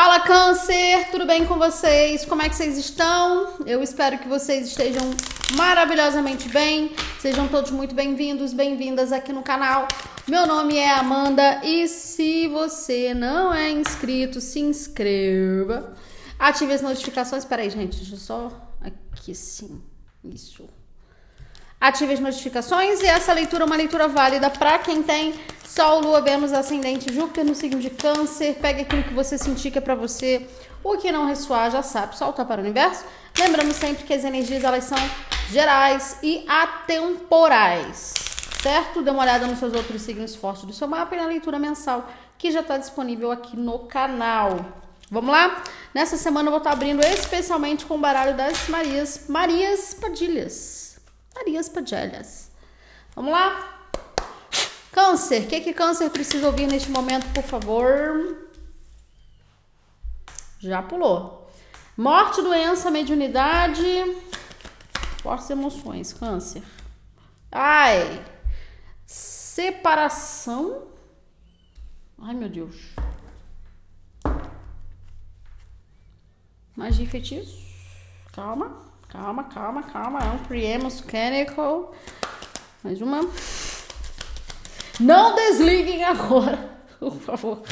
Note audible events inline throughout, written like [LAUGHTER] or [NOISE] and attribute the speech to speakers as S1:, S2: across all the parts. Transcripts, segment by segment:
S1: Fala Câncer, tudo bem com vocês? Como é que vocês estão? Eu espero que vocês estejam maravilhosamente bem. Sejam todos muito bem-vindos, bem-vindas aqui no canal. Meu nome é Amanda e se você não é inscrito, se inscreva. Ative as notificações. Peraí, gente, deixa eu só aqui sim. Isso. Ative as notificações e essa leitura é uma leitura válida para quem tem Sol, Lua, Vênus, Ascendente, Júpiter no signo de Câncer. Pegue aquilo que você sentir que é para você. O que não ressoar já sabe, solta para o universo. Lembrando sempre que as energias elas são gerais e atemporais, certo? Dê uma olhada nos seus outros signos fortes do seu mapa e na leitura mensal que já está disponível aqui no canal. Vamos lá? Nessa semana eu vou estar abrindo especialmente com o baralho das Marias, Marias Padilhas. Marias Padilhas. Vamos lá? Câncer, o que, que câncer precisa ouvir neste momento, por favor? Já pulou. Morte, doença, mediunidade. Fortes emoções, câncer. Ai. Separação. Ai, meu Deus. Magia e feitiço. Calma, calma, calma, calma. É um Priemos Mechanical. Mais uma. Não desliguem agora, [LAUGHS] por favor.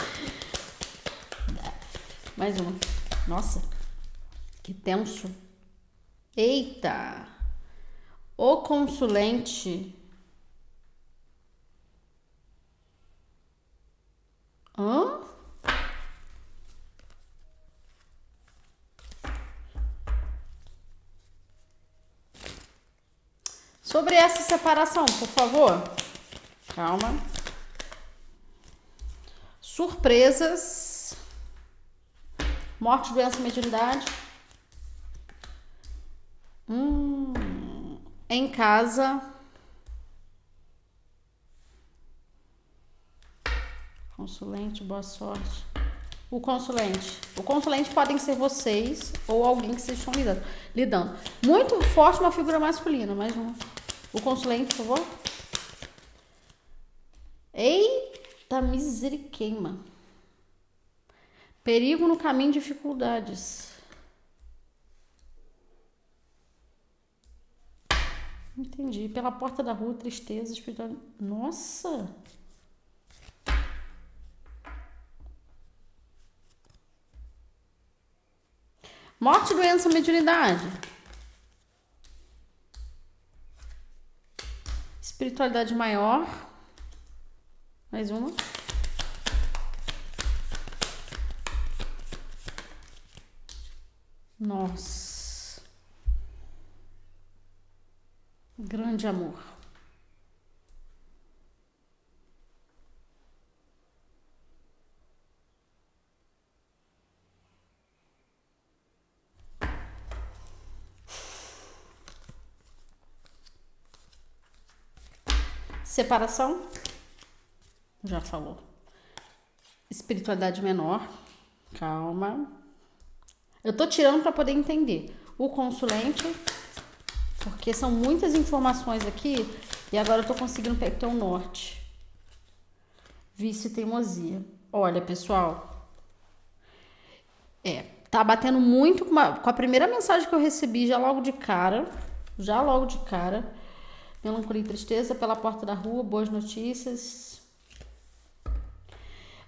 S1: Mais uma. Nossa, que tenso. Eita! O consulente. Hã? Sobre essa separação, por favor. Calma. Surpresas. Morte, doença, mediunidade. Hum, em casa. Consulente, boa sorte. O consulente. O consulente podem ser vocês ou alguém que vocês estão lidando. lidando. Muito forte uma figura masculina, mais um. O consulente, por favor. Eita miseriqueima. Perigo no caminho, dificuldades. Entendi. Pela porta da rua, tristeza, espiritual. Nossa! Morte, doença, mediunidade. Espiritualidade maior. Mais uma. Nossa. Grande amor. Separação já falou. Espiritualidade menor, calma. Eu tô tirando para poder entender. O consulente, porque são muitas informações aqui e agora eu tô conseguindo pegar o norte. Vício e teimosia. Olha, pessoal. É, tá batendo muito com, com a primeira mensagem que eu recebi já logo de cara. Já logo de cara. Melancolia e tristeza pela porta da rua, boas notícias,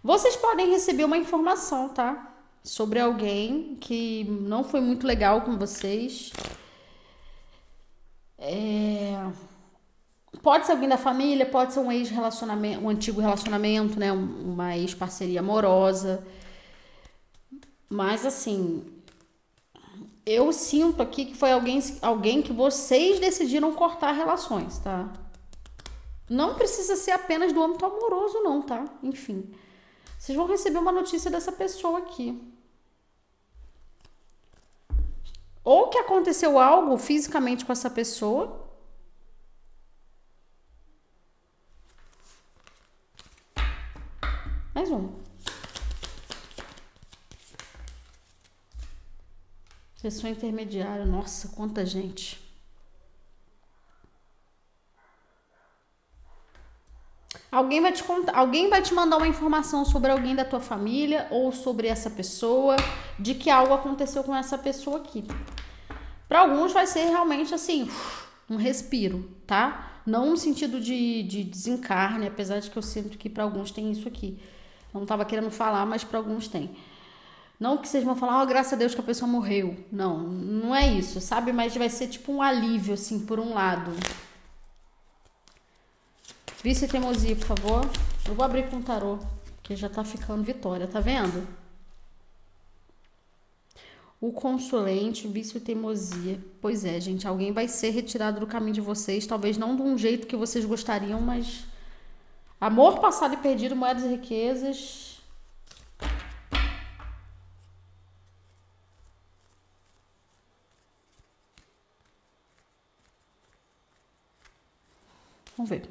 S1: vocês podem receber uma informação, tá? Sobre alguém que não foi muito legal com vocês. É... Pode ser alguém da família, pode ser um ex-relacionamento, um antigo relacionamento, né? Uma ex-parceria amorosa. Mas assim, eu sinto aqui que foi alguém, alguém que vocês decidiram cortar relações, tá? Não precisa ser apenas do âmbito amoroso, não, tá? Enfim. Vocês vão receber uma notícia dessa pessoa aqui. Ou que aconteceu algo fisicamente com essa pessoa. Mais um. Pessoa intermediária. Nossa, quanta gente. Alguém vai te contar, alguém vai te mandar uma informação sobre alguém da tua família ou sobre essa pessoa, de que algo aconteceu com essa pessoa aqui. Para alguns vai ser realmente assim, um respiro, tá? Não no sentido de, de desencarne, apesar de que eu sinto que para alguns tem isso aqui. Eu não estava querendo falar, mas para alguns tem. Não que vocês vão falar, oh, graças a Deus que a pessoa morreu. Não, não é isso, sabe? Mas vai ser tipo um alívio, assim, por um lado. Vice teimosia, por favor. Eu vou abrir com o tarô, que já tá ficando vitória, tá vendo? O consulente, vício teimosia. Pois é, gente, alguém vai ser retirado do caminho de vocês, talvez não de um jeito que vocês gostariam, mas amor passado e perdido, moedas e riquezas. Vamos ver.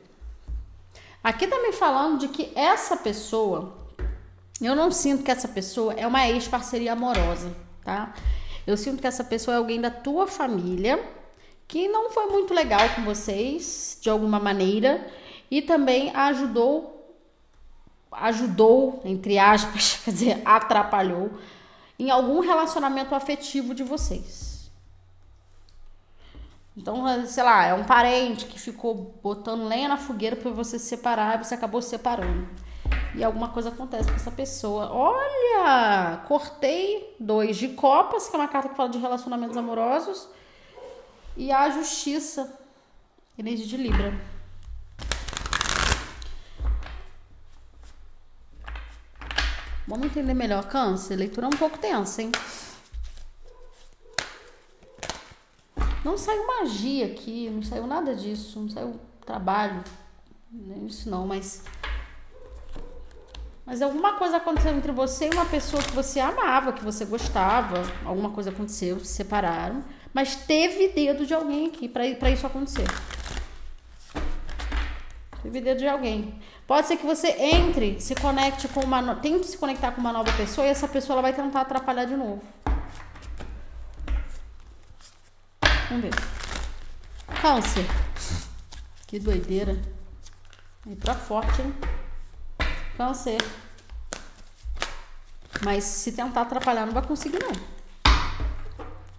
S1: Aqui tá me falando de que essa pessoa, eu não sinto que essa pessoa é uma ex-parceria amorosa, tá? Eu sinto que essa pessoa é alguém da tua família que não foi muito legal com vocês de alguma maneira e também ajudou ajudou entre aspas, [LAUGHS] quer dizer, atrapalhou em algum relacionamento afetivo de vocês. Então, sei lá, é um parente que ficou botando lenha na fogueira para você se separar e você acabou se separando. E alguma coisa acontece com essa pessoa. Olha, cortei dois de copas, que é uma carta que fala de relacionamentos amorosos, e a justiça, energia de Libra. Vamos entender melhor, câncer. Leitura é um pouco tensa, hein? Não saiu magia aqui, não saiu nada disso, não saiu trabalho, nem isso não, mas. Mas alguma coisa aconteceu entre você e uma pessoa que você amava, que você gostava, alguma coisa aconteceu, se separaram, mas teve dedo de alguém aqui para isso acontecer. Teve dedo de alguém. Pode ser que você entre, se conecte com uma. Tente se conectar com uma nova pessoa e essa pessoa ela vai tentar atrapalhar de novo. Vamos ver. Câncer. Que doideira. E pra forte, hein? Câncer. Mas se tentar atrapalhar, não vai conseguir, não.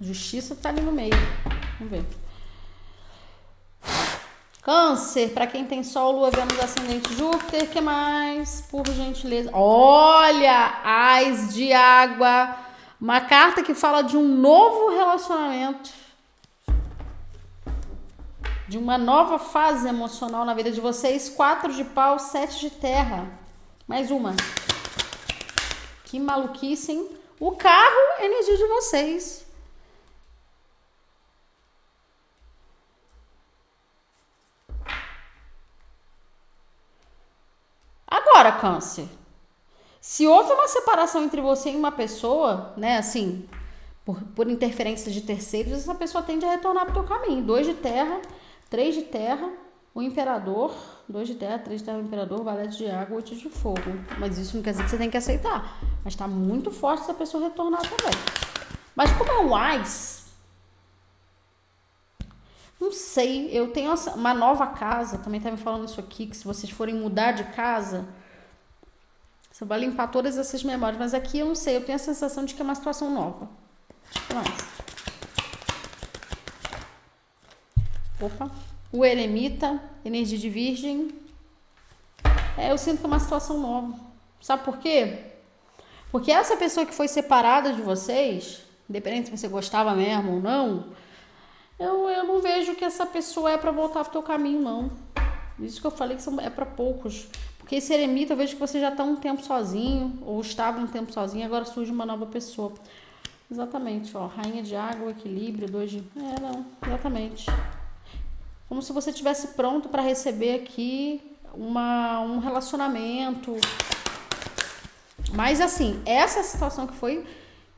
S1: Justiça tá ali no meio. Vamos ver. Câncer, para quem tem Sol, Lua, Vênus, Ascendente, Júpiter, que mais? Por gentileza. Olha, Ais de Água. Uma carta que fala de um novo relacionamento de uma nova fase emocional na vida de vocês. Quatro de pau, sete de terra. Mais uma. Que maluquice, hein? O carro, energia de vocês. Agora, câncer. Se houve uma separação entre você e uma pessoa, né, assim, por, por interferência de terceiros, essa pessoa tende a retornar para o teu caminho. Dois de terra, Três de terra, o imperador, dois de terra, três de terra, o imperador, valete de água, oito de fogo. Mas isso não quer dizer que você tem que aceitar. Mas está muito forte essa pessoa retornar também. Mas como é um AIS, não sei, eu tenho uma nova casa, também tá me falando isso aqui, que se vocês forem mudar de casa, você vai limpar todas essas memórias. Mas aqui eu não sei, eu tenho a sensação de que é uma situação nova. Mas... Opa. O eremita, energia de virgem. É, eu sinto que é uma situação nova. Sabe por quê? Porque essa pessoa que foi separada de vocês, independente se você gostava mesmo ou não, eu, eu não vejo que essa pessoa é para voltar pro teu caminho, não. Isso que eu falei que são, é para poucos. Porque esse eremita, eu vejo que você já está um tempo sozinho, ou estava um tempo sozinho, agora surge uma nova pessoa. Exatamente, ó. Rainha de água, equilíbrio, dois de. É, não, exatamente como se você estivesse pronto para receber aqui uma, um relacionamento. Mas assim, essa situação que foi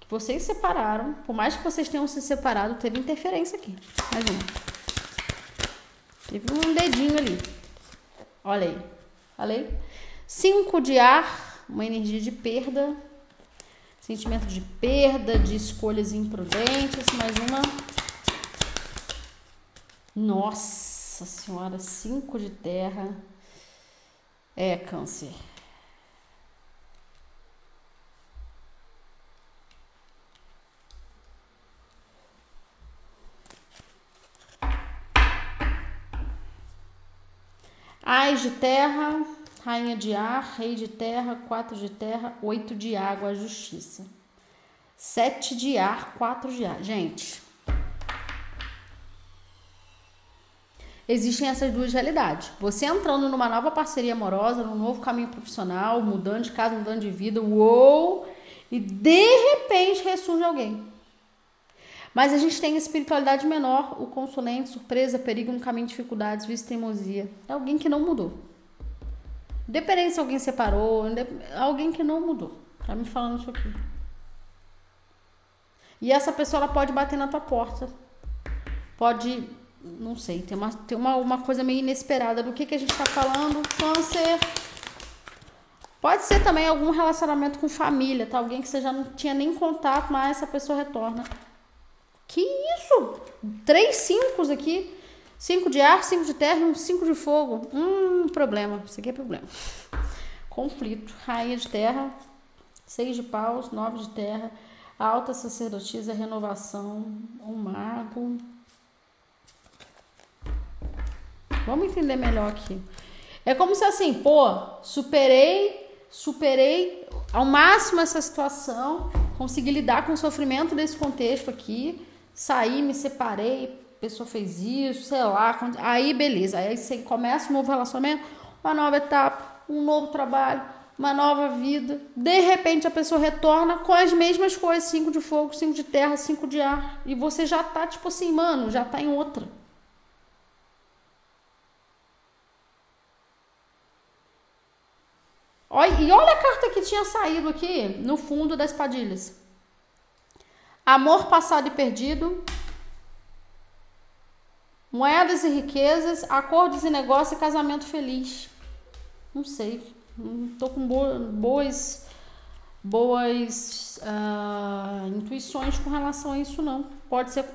S1: que vocês separaram, por mais que vocês tenham se separado, teve interferência aqui. Mais uma. Teve um dedinho ali. Olha aí. Falei? Cinco de ar, uma energia de perda. Sentimento de perda, de escolhas imprudentes. Mais uma nossa senhora, cinco de terra. É, câncer. Ais de terra, rainha de ar, rei de terra, quatro de terra, oito de água, justiça. Sete de ar, quatro de ar. Gente, existem essas duas realidades. Você entrando numa nova parceria amorosa, num novo caminho profissional, mudando de casa, mudando de vida, uou! E de repente ressurge alguém. Mas a gente tem espiritualidade menor, o consulente, surpresa, perigo no caminho de dificuldades, vício teimosia. É alguém que não mudou. Independente se alguém separou, alguém que não mudou. Tá me falando isso aqui. E essa pessoa ela pode bater na tua porta. Pode, não sei, tem uma, tem uma, uma coisa meio inesperada. Do que, que a gente tá falando? Câncer. Pode ser também algum relacionamento com família, tá? Alguém que você já não tinha nem contato, mas essa pessoa retorna. Que isso? Três cinco aqui. Cinco de ar, cinco de terra e um cinco de fogo. Hum, problema. Isso aqui é problema. Conflito. Rainha de terra. Seis de paus, nove de terra. Alta sacerdotisa, renovação. Um mago. Vamos entender melhor aqui. É como se assim, pô, superei, superei ao máximo essa situação, consegui lidar com o sofrimento desse contexto aqui saí, me separei, a pessoa fez isso, sei lá. Aí, beleza. Aí você começa um novo relacionamento, uma nova etapa, um novo trabalho, uma nova vida. De repente a pessoa retorna com as mesmas coisas: cinco de fogo, cinco de terra, cinco de ar. E você já tá, tipo assim, mano, já tá em outra. Olha, e olha a carta que tinha saído aqui no fundo das padilhas. Amor passado e perdido. Moedas e riquezas, acordos e negócio e casamento feliz. Não sei. Não tô com boas boas uh, intuições com relação a isso não. Pode ser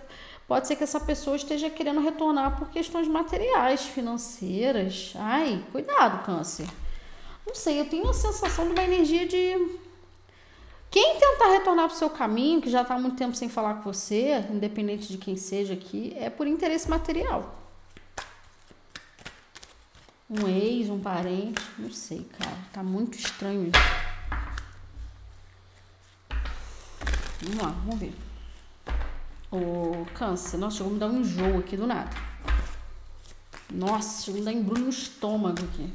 S1: pode ser que essa pessoa esteja querendo retornar por questões materiais, financeiras. Ai, cuidado, câncer. Não sei, eu tenho a sensação de uma energia de quem tentar retornar para o seu caminho, que já está há muito tempo sem falar com você, independente de quem seja aqui, é por interesse material. Um ex, um parente, não sei, cara. Tá muito estranho isso. Vamos lá, vamos ver. O câncer. Nossa, chegou a me dar um enjoo aqui do nada. Nossa, chegou a me dar embrulho no estômago aqui.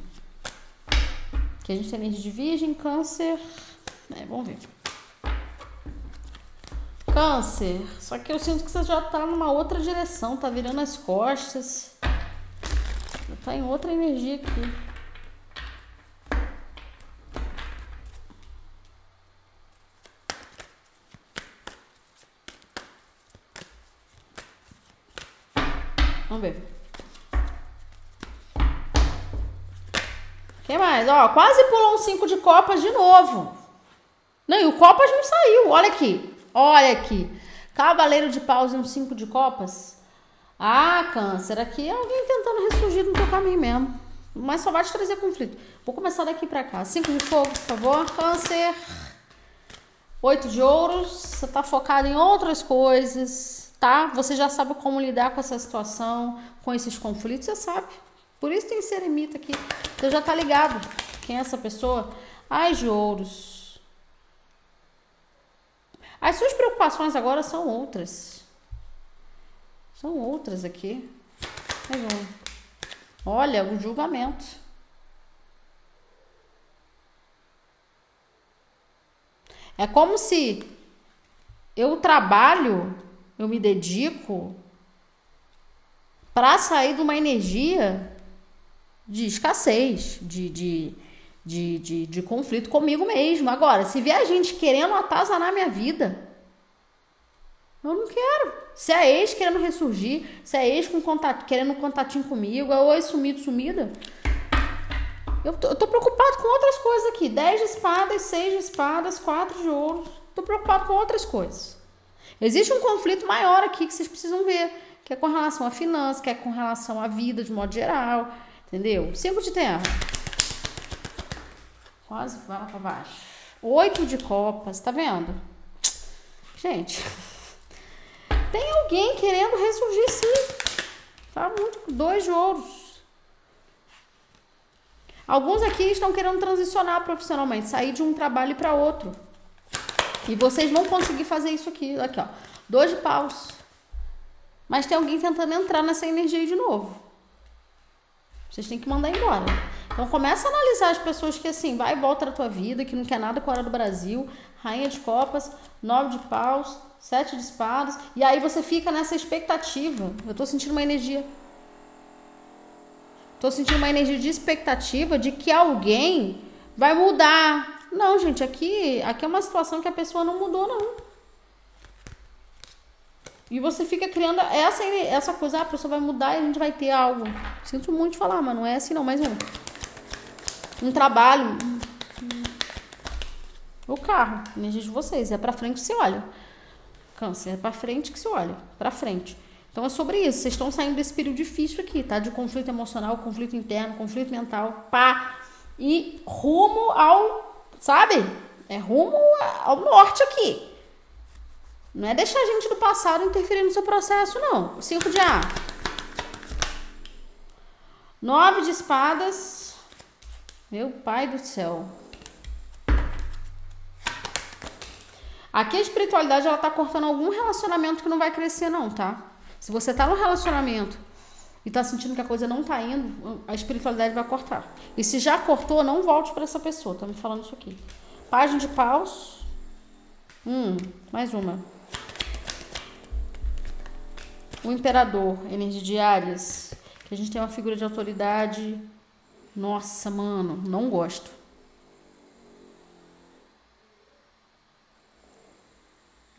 S1: Aqui a gente tem de virgem, câncer. É, vamos ver. Câncer, só que eu sinto que você já tá numa outra direção, tá virando as costas. Já tá em outra energia aqui. Vamos ver. Mais? Ó, quase pulou um 5 de copas de novo. Não, e o copas não saiu. Olha aqui. Olha aqui. Cavaleiro de paus e um cinco de copas. Ah, câncer, aqui é alguém tentando ressurgir no teu caminho mesmo. Mas só vai te trazer conflito. Vou começar daqui pra cá. Cinco de fogo, por favor. Câncer. Oito de ouros. Você tá focado em outras coisas, tá? Você já sabe como lidar com essa situação, com esses conflitos, você sabe. Por isso tem esse eremita aqui. Você já tá ligado quem é essa pessoa. Ai, de ouros. As suas preocupações agora são outras. São outras aqui. Olha, o julgamento. É como se eu trabalho, eu me dedico para sair de uma energia de escassez, de, de de, de, de conflito comigo mesmo. Agora, se vier gente querendo atazanar minha vida, eu não quero. Se é ex querendo ressurgir, se é ex com contato, querendo contatinho comigo, é oi sumido, sumida. Eu tô, eu tô preocupado com outras coisas aqui. 10 de espadas, 6 de espadas, 4 de ouros. Tô preocupado com outras coisas. Existe um conflito maior aqui que vocês precisam ver, que é com relação à finança, que é com relação à vida de modo geral, entendeu? Cinco de terra. Quase vai lá pra baixo. Oito de copas, tá vendo? Gente, tem alguém querendo ressurgir sim. Tá muito. Dois de ouros. Alguns aqui estão querendo transicionar profissionalmente, sair de um trabalho para outro. E vocês vão conseguir fazer isso aqui. Aqui, ó. Dois de paus. Mas tem alguém tentando entrar nessa energia de novo. Vocês têm que mandar embora. Então começa a analisar as pessoas que assim, vai e volta da tua vida, que não quer nada com a hora do Brasil, rainha de copas, nove de paus, sete de espadas, e aí você fica nessa expectativa. Eu tô sentindo uma energia. Tô sentindo uma energia de expectativa de que alguém vai mudar. Não, gente, aqui, aqui é uma situação que a pessoa não mudou, não. E você fica criando essa, essa coisa, ah, a pessoa vai mudar e a gente vai ter algo. Sinto muito falar, mas não é assim não, mais um. Um trabalho. O carro, energia de vocês, é para frente que se olha. Câncer, é para frente que se olha, para frente. Então é sobre isso. Vocês estão saindo desse período difícil aqui, tá? De conflito emocional, conflito interno, conflito mental, pá. E rumo ao, sabe? É rumo ao norte aqui. Não é deixar a gente do passado interferir no seu processo, não. Cinco de A. Nove de espadas. Meu pai do céu. Aqui a espiritualidade ela tá cortando algum relacionamento que não vai crescer, não, tá? Se você tá no relacionamento e tá sentindo que a coisa não tá indo, a espiritualidade vai cortar. E se já cortou, não volte para essa pessoa. Tô me falando isso aqui. Página de paus. Hum, mais uma. O imperador, energia de Ares, que a gente tem uma figura de autoridade. Nossa, mano, não gosto.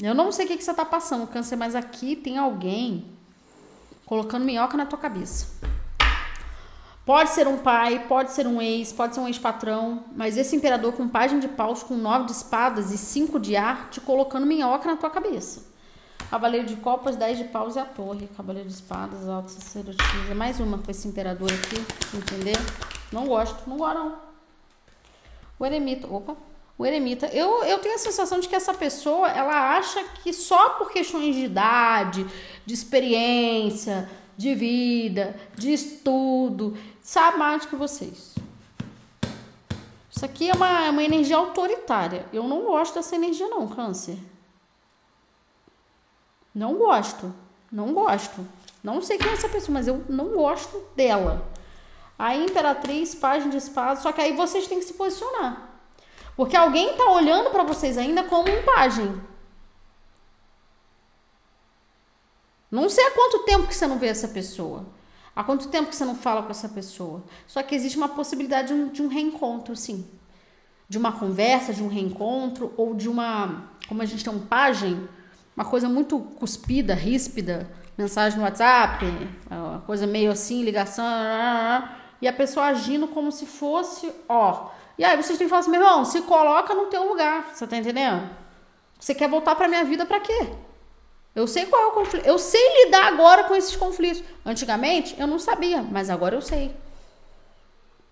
S1: Eu não sei o que, que você tá passando, câncer, mas aqui tem alguém colocando minhoca na tua cabeça. Pode ser um pai, pode ser um ex, pode ser um ex-patrão, mas esse imperador com página de paus, com nove de espadas e cinco de ar, te colocando minhoca na tua cabeça. Cavaleiro de copas, 10 de paus e a torre. Cavaleiro de espadas, alto sacerdotisa. Mais uma com esse imperador aqui, entender? Não gosto, não gosto não. O eremita, opa, o eremita. Eu, eu tenho a sensação de que essa pessoa, ela acha que só por questões de idade, de experiência, de vida, de estudo, sabe mais que vocês. Isso aqui é uma, é uma energia autoritária. Eu não gosto dessa energia não, câncer. Não gosto. Não gosto. Não sei quem é essa pessoa, mas eu não gosto dela. A Imperatriz, página de espadas, só que aí vocês têm que se posicionar. Porque alguém tá olhando para vocês ainda como um pajem. Não sei há quanto tempo que você não vê essa pessoa. Há quanto tempo que você não fala com essa pessoa. Só que existe uma possibilidade de um, de um reencontro, sim. De uma conversa, de um reencontro, ou de uma. Como a gente tem um pajem, uma coisa muito cuspida, ríspida, mensagem no WhatsApp, uma coisa meio assim, ligação, e a pessoa agindo como se fosse, ó. E aí vocês têm que falar assim, meu irmão, se coloca no teu lugar, você tá entendendo? Você quer voltar pra minha vida para quê? Eu sei qual é o conflito. Eu sei lidar agora com esses conflitos. Antigamente eu não sabia, mas agora eu sei.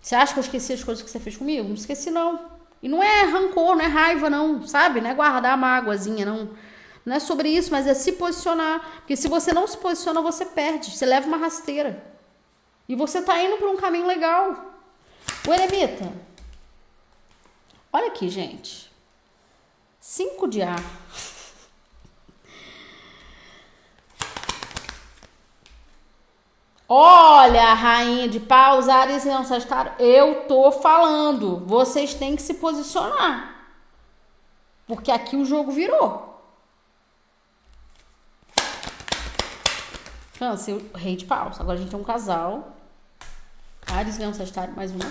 S1: Você acha que eu esqueci as coisas que você fez comigo? Não esqueci, não. E não é rancor, não é raiva, não, sabe? Não é guardar mágoazinha, não. Não é sobre isso, mas é se posicionar. Porque se você não se posiciona, você perde. Você leva uma rasteira. E você tá indo para um caminho legal. O eremita. Olha aqui, gente. Cinco de ar. Olha, rainha de paus, Ares e Sagitário, eu tô falando. Vocês têm que se posicionar. Porque aqui o jogo virou. Câncer, rei de paus. Agora a gente tem um casal. Ares, Leão, Sagitário, mais uma.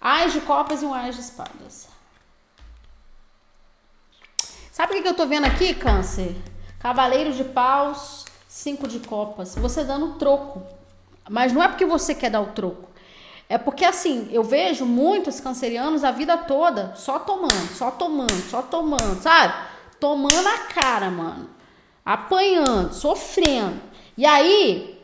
S1: Ais de copas e um Ais de espadas. Sabe o que eu tô vendo aqui, Câncer? Cavaleiro de paus, cinco de copas. Você dando troco. Mas não é porque você quer dar o troco. É porque assim, eu vejo muitos cancerianos a vida toda só tomando, só tomando, só tomando, sabe? Tomando a cara, mano apanhando, sofrendo. E aí,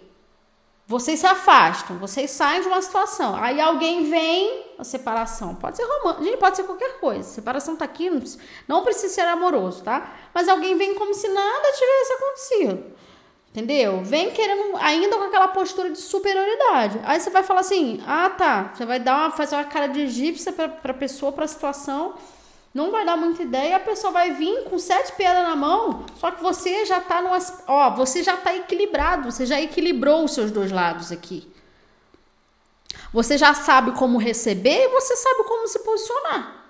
S1: vocês se afastam, vocês saem de uma situação. Aí alguém vem, a separação. Pode ser romântico, gente, pode ser qualquer coisa. Separação tá aqui, não precisa ser amoroso, tá? Mas alguém vem como se nada tivesse acontecido. Entendeu? Vem querendo ainda com aquela postura de superioridade. Aí você vai falar assim: "Ah, tá". Você vai dar uma fazer uma cara de egípcia para pra pessoa, para a situação não vai dar muita ideia, a pessoa vai vir com sete pedras na mão, só que você já tá no, ó, você já tá equilibrado, você já equilibrou os seus dois lados aqui. Você já sabe como receber e você sabe como se posicionar.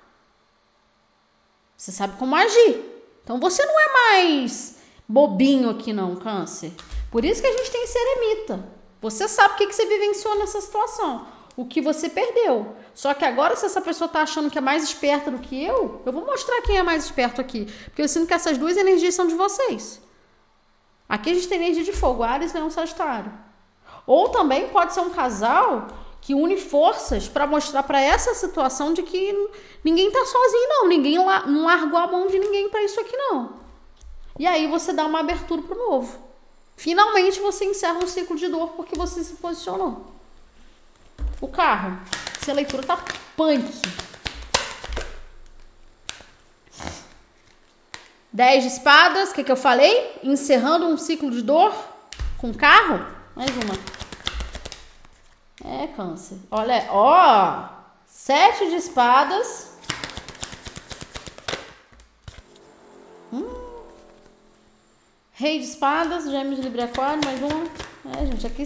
S1: Você sabe como agir. Então você não é mais bobinho aqui não, câncer. Por isso que a gente tem ser eremita. Você sabe o que, que você vivenciou nessa situação o que você perdeu. Só que agora, se essa pessoa tá achando que é mais esperta do que eu, eu vou mostrar quem é mais esperto aqui. Porque eu sinto que essas duas energias são de vocês. Aqui a gente tem energia de fogo, Ares é um Sagitário. Ou também pode ser um casal que une forças para mostrar para essa situação de que ninguém tá sozinho, não. Ninguém não largou a mão de ninguém para isso aqui, não. E aí você dá uma abertura pro novo. Finalmente você encerra um ciclo de dor porque você se posicionou. O carro. Se a leitura tá punk. 10 de espadas, o que, que eu falei? Encerrando um ciclo de dor com carro. Mais uma. É, câncer. Olha, ó. Sete de espadas. Hum. Rei de espadas, gêmeos de Libre Aquário, mais uma. É, gente, aqui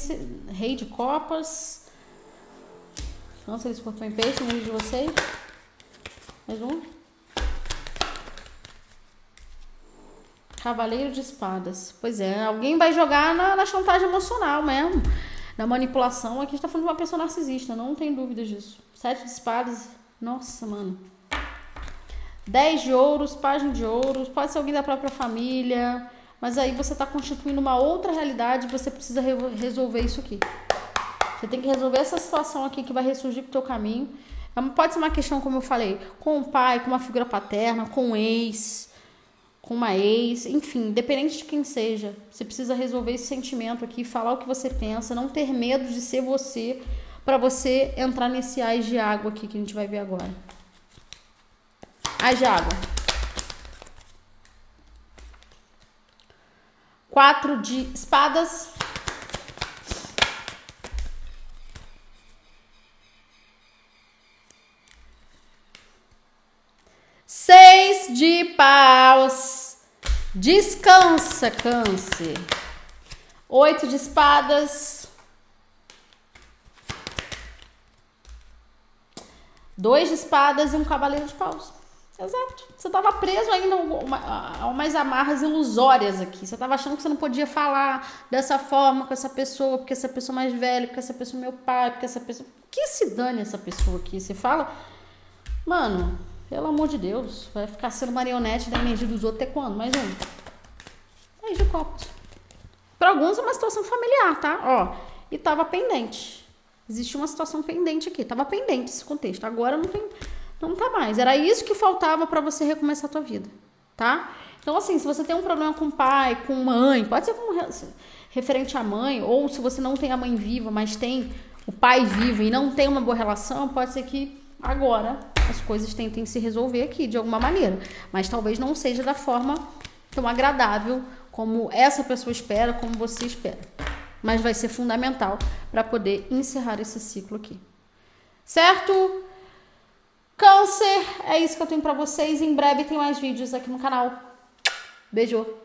S1: rei de copas. Nossa, ele cortou em peixe vídeo de vocês. Mais um. Cavaleiro de espadas. Pois é, alguém vai jogar na, na chantagem emocional mesmo. Na manipulação. Aqui a gente tá falando de uma pessoa narcisista, não tem dúvidas disso. Sete de espadas. Nossa, mano. Dez de ouros, página de ouros. Pode ser alguém da própria família. Mas aí você tá constituindo uma outra realidade você precisa re resolver isso aqui. Você tem que resolver essa situação aqui que vai ressurgir pro teu caminho. É pode ser uma questão, como eu falei, com o pai, com uma figura paterna, com um ex, com uma ex, enfim, independente de quem seja. Você precisa resolver esse sentimento aqui, falar o que você pensa, não ter medo de ser você, para você entrar nesse ais de água aqui que a gente vai ver agora. Ais de água. Quatro de espadas. Seis de paus. Descansa, câncer. Oito de espadas. Dois de espadas e um cavaleiro de paus. Exato. Você estava preso ainda a umas amarras ilusórias aqui. Você estava achando que você não podia falar dessa forma com essa pessoa, porque essa pessoa mais velha, porque essa pessoa é meu pai, porque essa pessoa. Que se dane essa pessoa aqui? Você fala, mano, pelo amor de Deus, vai ficar sendo marionete da energia dos outros até quando? Mais um. Aí de copos. Para alguns é uma situação familiar, tá? Ó, e tava pendente. Existe uma situação pendente aqui. Tava pendente esse contexto. Agora não tem, não tá mais. Era isso que faltava para você recomeçar a tua vida, tá? Então assim, se você tem um problema com pai, com mãe, pode ser como referente à mãe, ou se você não tem a mãe viva, mas tem o pai vivo e não tem uma boa relação, pode ser que agora as coisas tentem se resolver aqui de alguma maneira. Mas talvez não seja da forma tão agradável como essa pessoa espera, como você espera. Mas vai ser fundamental para poder encerrar esse ciclo aqui. Certo? Câncer, é isso que eu tenho para vocês. Em breve tem mais vídeos aqui no canal. Beijo!